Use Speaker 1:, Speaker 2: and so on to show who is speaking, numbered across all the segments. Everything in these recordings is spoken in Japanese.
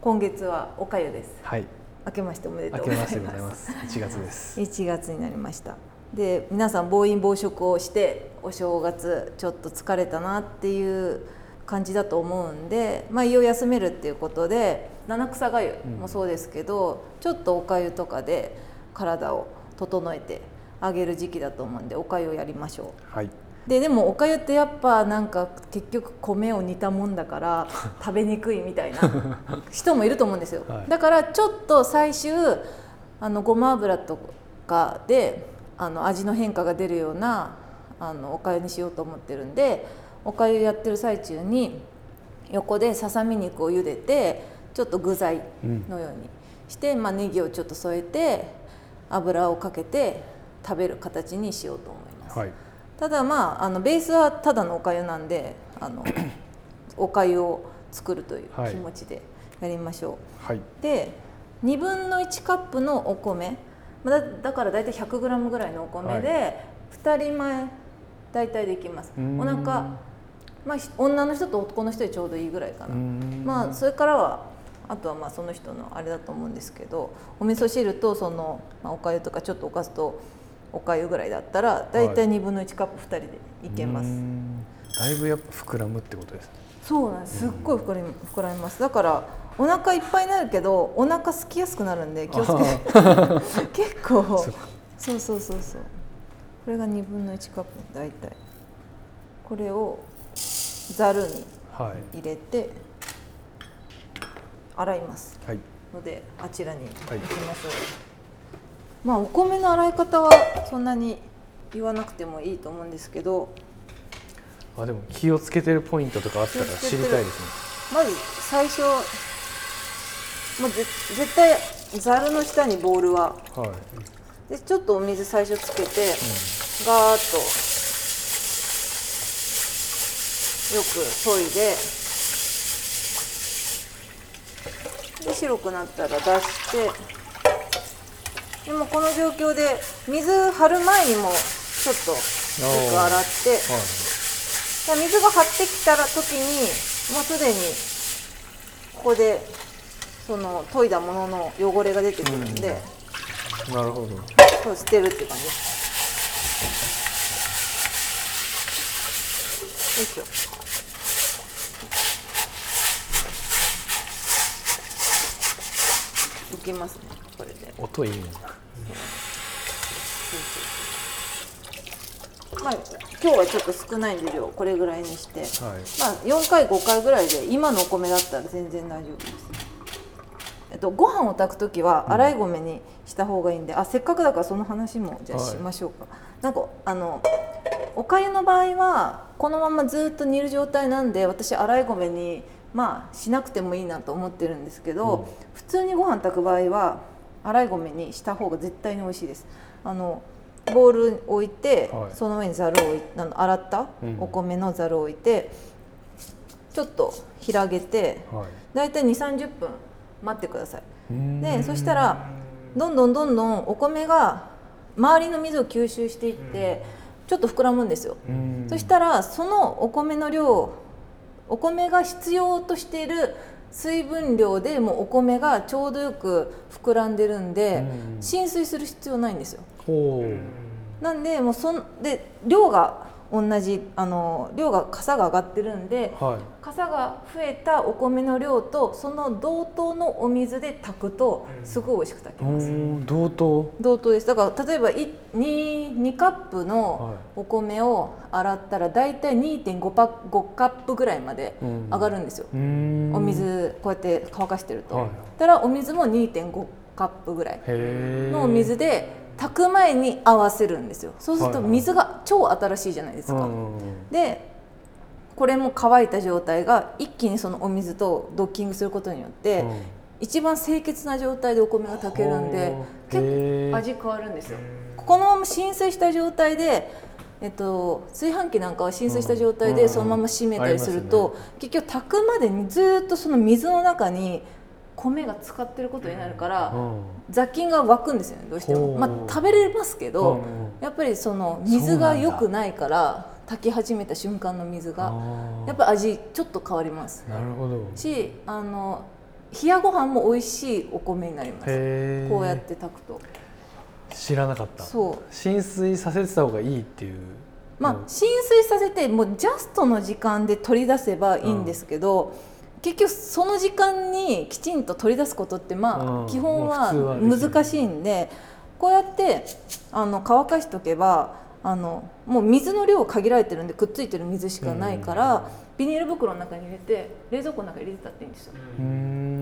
Speaker 1: 今月はおかゆです。
Speaker 2: はい。
Speaker 1: 明けましておめでとう
Speaker 2: 明け
Speaker 1: ございま
Speaker 2: ましてございます。1月です。
Speaker 1: 1月になりました。で皆さん暴飲暴食をしてお正月ちょっと疲れたなっていう感じだと思うんで、まあ、胃を休めるっていうことで七草がゆもそうですけど、ちょっとおかゆとかで体を整えてあげる時期だと思うんでおかゆをやりましょう。
Speaker 2: はい
Speaker 1: ででもおかゆってやっぱなんか結局米を煮たもんだから 食べにくいみたいな人もいると思うんですよ、
Speaker 2: はい。
Speaker 1: だからちょっと最終あのごま油とかであの味の変化が出るようなあのおかゆにしようと思ってるんでおかゆやってる最中に横でささみ肉を茹でてちょっと具材のようにして、まあ、ネギをちょっと添えて油をかけて食べる形にしようと思います。
Speaker 2: はい
Speaker 1: ただまああのベースはただのおかゆなんであの おかゆを作るという
Speaker 2: はい。
Speaker 1: 気持ちでやりましょう、
Speaker 2: はい。
Speaker 1: で2分の1カップのお米。まあだだから大体 100g ぐらいのお米で2人前大体できます。お腹まあひ女の人と男の人でちょうどいいぐらいかな。ん。まあそれからはあとはまあその人のあれだと思うんですけどお味噌汁とその、まあ、おかゆとかちょっとおかずとおかゆぐらいだったら大体2分の1カップ2人でいけます、
Speaker 2: だいぶやっぱ膨らむってことですね。
Speaker 1: そうなんです。すっごい膨らみ膨らみます。だからお腹いっぱいになるけどお腹空きやすくなるんで 気をつけて。結構
Speaker 2: そう。か
Speaker 1: そうそうそうそう。これが2分の1カップ大体。これをざるに
Speaker 2: はい。
Speaker 1: 入れて洗います。
Speaker 2: はい。
Speaker 1: のであちらに行
Speaker 2: はい
Speaker 1: きましょう、まあお米の洗い方はそんなに言わなくてもいいと思うんですけど。
Speaker 2: あでも気をつけてるポイントとかあったら知りたいですね。
Speaker 1: まず最初もうぜ絶対ざるの下にボウルは。
Speaker 2: はい。
Speaker 1: でちょっとお水最初つけて、ガーッとよく研いで。で白くなったら出してでもこの状況で水張る前にもちょっとよく洗って
Speaker 2: はい。
Speaker 1: で水が張ってきたら時にもうすでにここでその研いだものの汚れが出てくるんで、
Speaker 2: なるほど。
Speaker 1: そう捨てるっていう感じ。ですよいしょ。浮きますねこれで。
Speaker 2: 音いいね
Speaker 1: まあ今日はちょっと少ないんで量これぐらいにして
Speaker 2: はい。
Speaker 1: まあ4回5回ぐらいで今のお米だったら全然大丈夫です。えっとご飯を炊く時は洗い米にした方がいいんで、あせっかくだからその話もじゃあ
Speaker 2: はい。
Speaker 1: しましょうか、なんかあのおかゆの場合はこのままずっと煮る状態なんで私洗い米にまあしなくてもいいなと思ってるんですけど、
Speaker 2: うん。
Speaker 1: 普通にご飯炊く場合は洗い米にした方が絶対に美味しいです。あのボウル置いて、
Speaker 2: はい。
Speaker 1: その上にざるを洗った
Speaker 2: うん。
Speaker 1: お米のざるを置いて、ちょっと広げて
Speaker 2: はい。
Speaker 1: だいたい2 3 0分待ってください。でそしたらどんどんどんどんお米が周りの水を吸収していってちょっと膨らむんですよ。そしたらそのお米の量お米が必要としている水分量でもうお米がちょうどよく膨らんでるんで
Speaker 2: うん。
Speaker 1: 浸水する必要ないんですよなんでもうそんで量が同じあの量が傘が上がってるんで
Speaker 2: はい。
Speaker 1: 傘が増えたお米の量とその同等のお水で炊くとすごい美味しく炊けます。
Speaker 2: ん同等？
Speaker 1: 同等です。だから例えばい 2, 2カップの
Speaker 2: はい。
Speaker 1: お米を洗ったら大体2.5パ5カップぐらいまで
Speaker 2: うん。
Speaker 1: 上がるんですよ、
Speaker 2: うーん。
Speaker 1: お水こうやって乾かしてると、
Speaker 2: はい。
Speaker 1: たらお水も2.5カップぐらい
Speaker 2: へえ
Speaker 1: のお水で炊く前に合わせるんですよ。そうすると水が超新しいじゃないですか、
Speaker 2: うん
Speaker 1: でこれも乾いた状態が一気にそのお水とドッキングすることによって、
Speaker 2: うん。
Speaker 1: 一番清潔な状態でお米が炊けるんで結構味変わるんですよ。このまま浸水した状態でえっと、炊飯器なんかは浸水した状態
Speaker 2: うん
Speaker 1: でそのまま閉めたりすると、結局炊くまでにずっとその水の中に米が使ってることになるから、
Speaker 2: うん。
Speaker 1: 雑菌が湧くんですよねどうしても、まあ、食べれますけど、
Speaker 2: うん。うん
Speaker 1: やっぱりその水が良くないから炊き始めた瞬間の水がやっぱり味ちょっと変わります。
Speaker 2: なるほど。
Speaker 1: しあの冷やご飯も美味しいお米になります。こうやって炊くと。
Speaker 2: 知らなかった。
Speaker 1: そう。
Speaker 2: 浸水させてた方がいいっていう。
Speaker 1: まあ浸水させてもうジャストの時間で取り出せばいいんですけど、結局その時間にきちんと取り出すことってま
Speaker 2: うん。
Speaker 1: あ基本は難しいんでこうやってあの乾かしとけばあのもう水の量限られてるんでくっついてる水しかないから、ビニール袋の中に入れて冷蔵庫の中に入れてたっていいんですよ。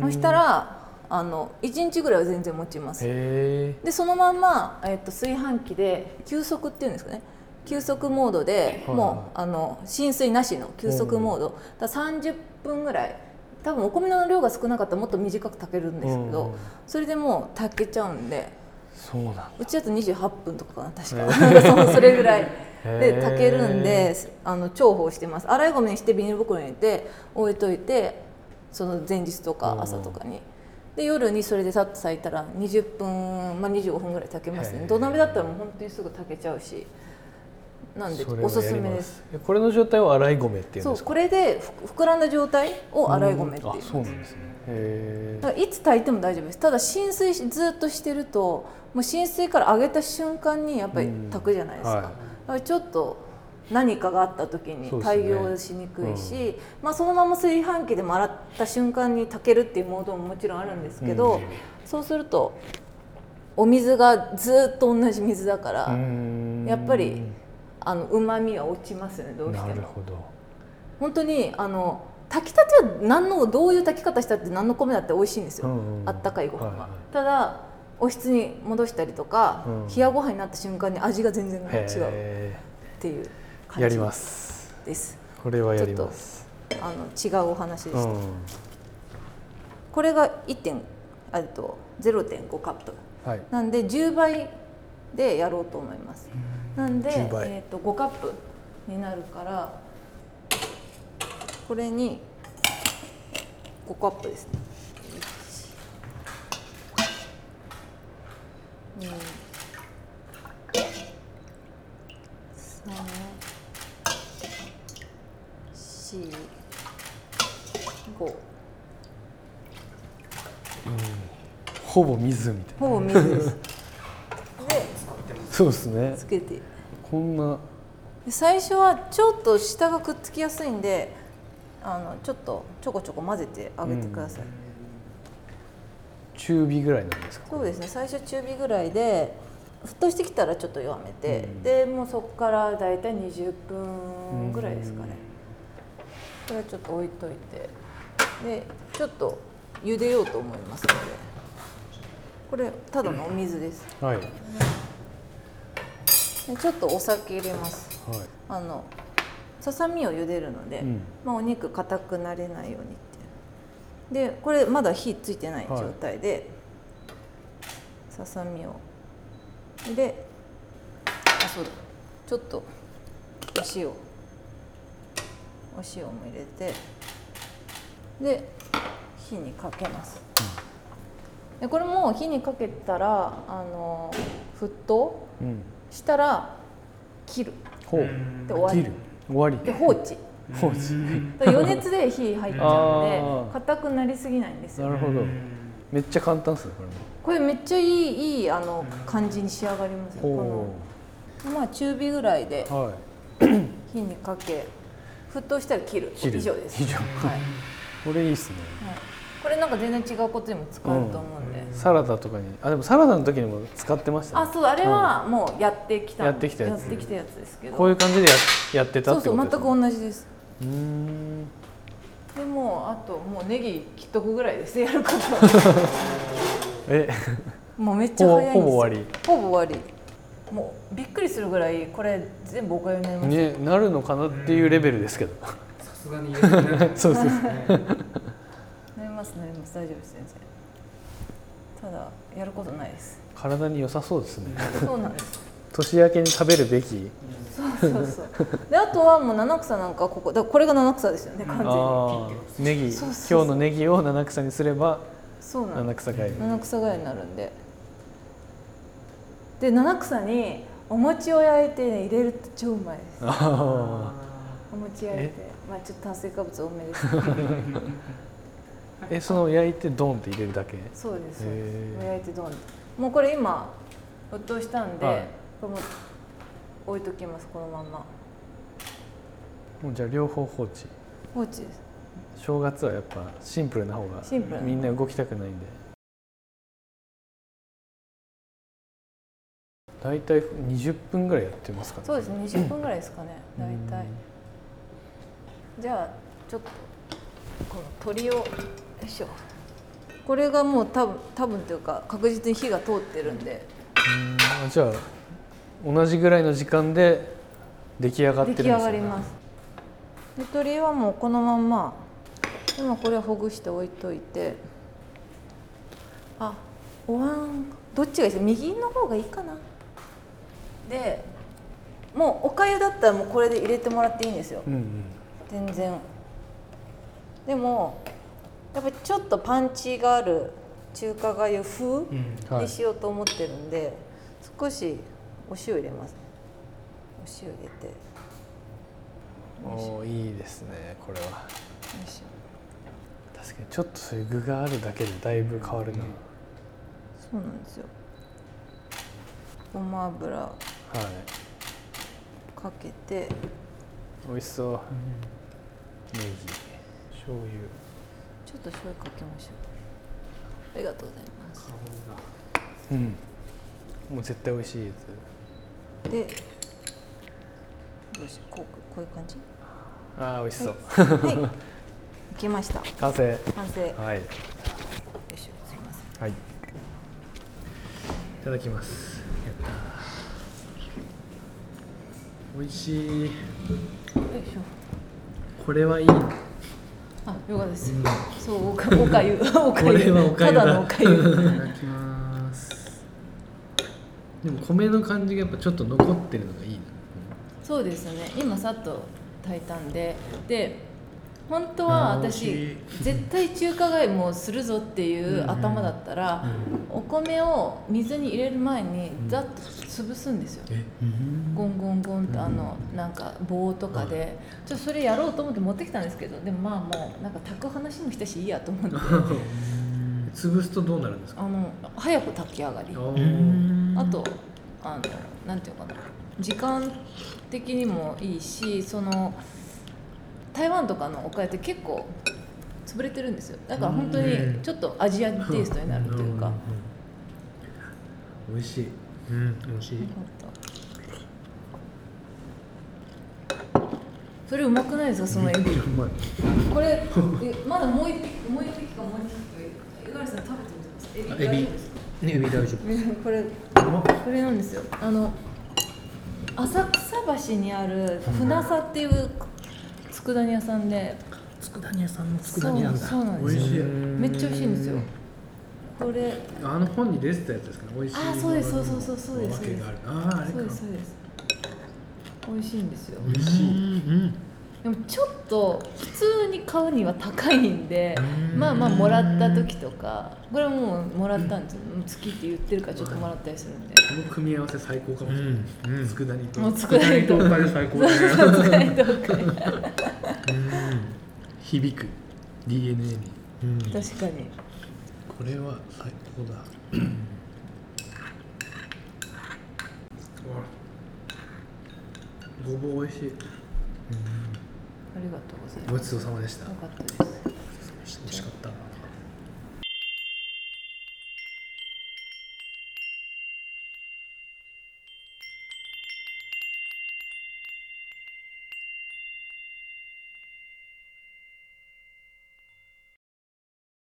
Speaker 1: そしたらあの1日ぐらいは全然持ちます。でそのまんま、えっと炊飯器で急速っていうんですかね。急速モードで
Speaker 2: はい
Speaker 1: もうあの浸水なしの急速モード。だから30分ぐらい多分お米の量が少なかったらもっと短く炊けるんですけど、
Speaker 2: うん。
Speaker 1: それでもう炊けちゃうんで
Speaker 2: そうなんだ。
Speaker 1: うちだと28分とかかな確か、
Speaker 2: へ
Speaker 1: なんかそれぐらいで炊けるんであの重宝してます。洗い米にしてビニール袋に入れて置いといてその前日とか朝とかに。で夜にそれでさっと炊いたら20分、まあ、25分ぐらい炊けますね。土鍋だったらもう本当にすぐ炊けちゃうしなんでおすすめです。
Speaker 2: えこれの状態を洗い米っていうんですか？
Speaker 1: そうこれでふ膨らんだ状態を洗い米っていう。
Speaker 2: あそうなんですね。へ
Speaker 1: だからいつ炊いても大丈夫です。ただ浸水しずっとしてるともう浸水から上げた瞬間にやっぱり炊くじゃないですか、
Speaker 2: はい。
Speaker 1: だからちょっと何かがあった時に対応しにくいしそ,、まあ、そのまま炊飯器でも洗った瞬間に炊けるっていうモードももちろんあるんですけど、
Speaker 2: うん。
Speaker 1: そうするとお水がずっと同じ水だから、やっぱりあの旨味は落ちますよねどうしても。
Speaker 2: なるほど。
Speaker 1: 本当にあの炊きたては何のどういう炊き方したって何の米だって美味しいんですよ、
Speaker 2: うんうん。
Speaker 1: あったかいご飯は、
Speaker 2: はいはい。
Speaker 1: ただお室に戻したりとか、
Speaker 2: うん
Speaker 1: 冷やご飯になった瞬間に味が全然違うっ
Speaker 2: へ
Speaker 1: ていう
Speaker 2: え
Speaker 1: 感じ
Speaker 2: やります。
Speaker 1: です
Speaker 2: これはやります。
Speaker 1: あの違うお話でした、
Speaker 2: うん。
Speaker 1: これが1点あと0.5カップ
Speaker 2: はい。
Speaker 1: なんで10倍でやろうと思いますなんで、
Speaker 2: 10倍。
Speaker 1: えー、と5カップになるからこれに5カップですね。1 2 3 4 5
Speaker 2: ほぼ水みたいな。
Speaker 1: ほぼ水です。で
Speaker 2: そうですね。
Speaker 1: つけて。
Speaker 2: こんな。
Speaker 1: で最初はちょっと下がくっつきやすいんであのちょっとちょこちょこ混ぜてあげてください、
Speaker 2: 中火ぐらいなんですか？
Speaker 1: そうですね。最初中火ぐらいで沸騰してきたらちょっと弱めて、
Speaker 2: うん。
Speaker 1: でもうそこからだいたい20分ぐらいですかね、これはちょっと置いといて。でちょっと茹でようと思いますので。これただのお水です。
Speaker 2: はい。はい
Speaker 1: でちょっとお酒入れます。あのささみを茹でるので、
Speaker 2: うん。
Speaker 1: まあ、お肉硬くなれないようにってでこれまだ火ついてない状態で、ささみを。であそうだ。ちょっとお塩。お塩も入れてで火にかけます、でこれも火にかけたらあの沸騰
Speaker 2: うん
Speaker 1: したら切る。
Speaker 2: ほう。
Speaker 1: で終わり。
Speaker 2: 切る。終わり。
Speaker 1: で放置。
Speaker 2: 放置。
Speaker 1: 余熱で火入っちゃうんで硬くなりすぎないんですよ
Speaker 2: なるほど。めっちゃ簡単ですねこれも。
Speaker 1: これめっちゃいいいいあの感じに仕上がりますよ。こ
Speaker 2: ほ
Speaker 1: のまあ中火ぐらいで
Speaker 2: うはい。
Speaker 1: 火にかけ沸騰したら切る。
Speaker 2: 切る。
Speaker 1: 以上です。
Speaker 2: 以上。
Speaker 1: はい、はい、
Speaker 2: これいいっすね
Speaker 1: これなんか全然違うことにも使えると思うんで、
Speaker 2: サラダとかにあでもサラダの時にも使ってましたね。
Speaker 1: あそうあれはもうやってきた、
Speaker 2: やってきたやつ。
Speaker 1: やってきたやつですけど。
Speaker 2: こういう感じでややってた
Speaker 1: そうそう全
Speaker 2: ってことですね。
Speaker 1: く同じです。
Speaker 2: うーん。
Speaker 1: でもうあともうネギ切っとくぐらいです。やること。
Speaker 2: え？
Speaker 1: もうめっちゃ早いんですよ。
Speaker 2: ほぼほぼ終わ
Speaker 1: ほぼ終わり。もうびっくりするぐらいこれ全部おかゆになります、
Speaker 2: ねなるのかなっていうレベルですけど。
Speaker 3: さすがに
Speaker 2: そうそう。
Speaker 1: なりますなります大丈夫です全然。ただやることないです。
Speaker 2: 体に良さそうですね。
Speaker 1: そうなんです。
Speaker 2: 年明けに食べるべき。
Speaker 1: そうそうそう。であとはもう七草なんかここだこれが七草ですよね完全に。
Speaker 2: ネギ。今日のネギを七草にすれば
Speaker 1: そうなんです。
Speaker 2: 七草がゆ
Speaker 1: 七草がゆになるんで。で七草にお餅を焼いてね入れると超うまいです。
Speaker 2: あ
Speaker 1: お餅焼いて。まあちょっと炭水化物多めです
Speaker 2: えその焼いてドンって入れるだけ？
Speaker 1: そうです。そうです焼いてどんもうこれ今沸騰したんで、
Speaker 2: はい。
Speaker 1: これも置いときますこのまんま。
Speaker 2: もうじゃあ両方放置。
Speaker 1: 放置です。
Speaker 2: 正月はやっぱシンプルな方が
Speaker 1: シンプルな
Speaker 2: みんな動きたくないんで。大体20分ぐらいやってますかね。
Speaker 1: そうですね。20分ぐらいですかね。大体。じゃあちょっとこの鶏をよいしょ。これがもう多分多分というか確実に火が通ってるんで。
Speaker 2: うんあじゃあ同じぐらいの時間で出来上がって
Speaker 1: 出来
Speaker 2: るんですね。
Speaker 1: 上がります。で鶏はもうこのまんま。今これはほぐして置いといて。あお椀どっちがいいですか？右の方がいいかな。でもうおかゆだったらもうこれで入れてもらっていいんですよ。
Speaker 2: うんうん。
Speaker 1: 全然。でもやっぱりちょっとパンチがある中華がゆ風
Speaker 3: うん。
Speaker 2: はい
Speaker 1: にしようと思ってるんで、少しお塩入れますお塩入れて。
Speaker 2: おーいいですねこれは。確かにちょっとそういう具があるだけでだいぶ変わるな、
Speaker 1: そうなんですよ。ごま油
Speaker 2: はい。
Speaker 1: かけて。
Speaker 2: 美味しそう。ネギ。醤油
Speaker 1: ちょっと醤油かけましょう。ありがとうございます。
Speaker 2: うん。もう絶対美味しいや
Speaker 1: でどうしこうこういう感じ？
Speaker 2: つあー美味しそう、
Speaker 1: はい。できました。
Speaker 2: 完成。
Speaker 1: 完成。よ
Speaker 2: はい。
Speaker 1: いしょ。すいません。
Speaker 2: はい。いただきます。美味しい。これはいい
Speaker 1: よかったです、そうおかおかゆ。おかゆ。
Speaker 2: おかゆだ。
Speaker 1: ただのおかゆ。
Speaker 2: いただきます。でも米の感じがやっぱちょっと残ってるのがいいな。
Speaker 1: そうですね。今さっと炊いたんで。で本当は私
Speaker 2: い。
Speaker 1: 絶対中華街もするぞっていう頭だったら、お米を水に入れる前にざっと潰すんですよ、
Speaker 2: え？
Speaker 1: ゴンゴンゴンとあのなんか棒とかで、ちょっとそれやろうと思って持ってきたんですけどでもまあもうなんか炊く話もしたしいいやと思って
Speaker 2: 潰すとどうなるんですか？
Speaker 1: あの早く炊き上がり。
Speaker 2: あ
Speaker 1: あとあのなんていうのかな。時間的にもいいしその台湾とかのおかゆって結構潰れてるんですよ。だから本当にちょっとアジアンテイストになるというか、
Speaker 2: 美味しい。
Speaker 3: うん美味しい。
Speaker 1: それうまくないですかそのエビ。これえまだもう一匹もう一匹かもう一匹五十嵐さん食べてみてくださいエビ。
Speaker 3: ねエビ大丈夫。
Speaker 1: これこれなんですよ。あの浅草橋にある船佐っていう佃煮屋さんで。
Speaker 3: 佃煮屋さんの佃煮なんだ。
Speaker 1: そうそうなんです。よ
Speaker 2: 美味しい。
Speaker 1: めっちゃ美味しいんですよ。これ。
Speaker 2: あの本に出てたやつですかね。美味しい。
Speaker 1: あそうですそうそうそうそうですそうです。そうです美味しいんですよ。
Speaker 2: 美味しい。
Speaker 3: うん
Speaker 1: でもちょっと普通に買うには高いんでまあまあもらった時とかこれもうもらったんですよ。好きって言ってるからちょっともらったりするんで。
Speaker 2: この組み合わせ最高かもしれない。
Speaker 3: うんうん。
Speaker 2: 佃煮と。
Speaker 1: もう佃煮と
Speaker 3: おか。ゆ最高だね
Speaker 2: 響く。DNA に。
Speaker 3: うん。
Speaker 1: 確かに。
Speaker 2: これは最高だ。ごぼう美味しい
Speaker 1: とうございます。
Speaker 2: ごちそうさまでした。
Speaker 1: よかった。です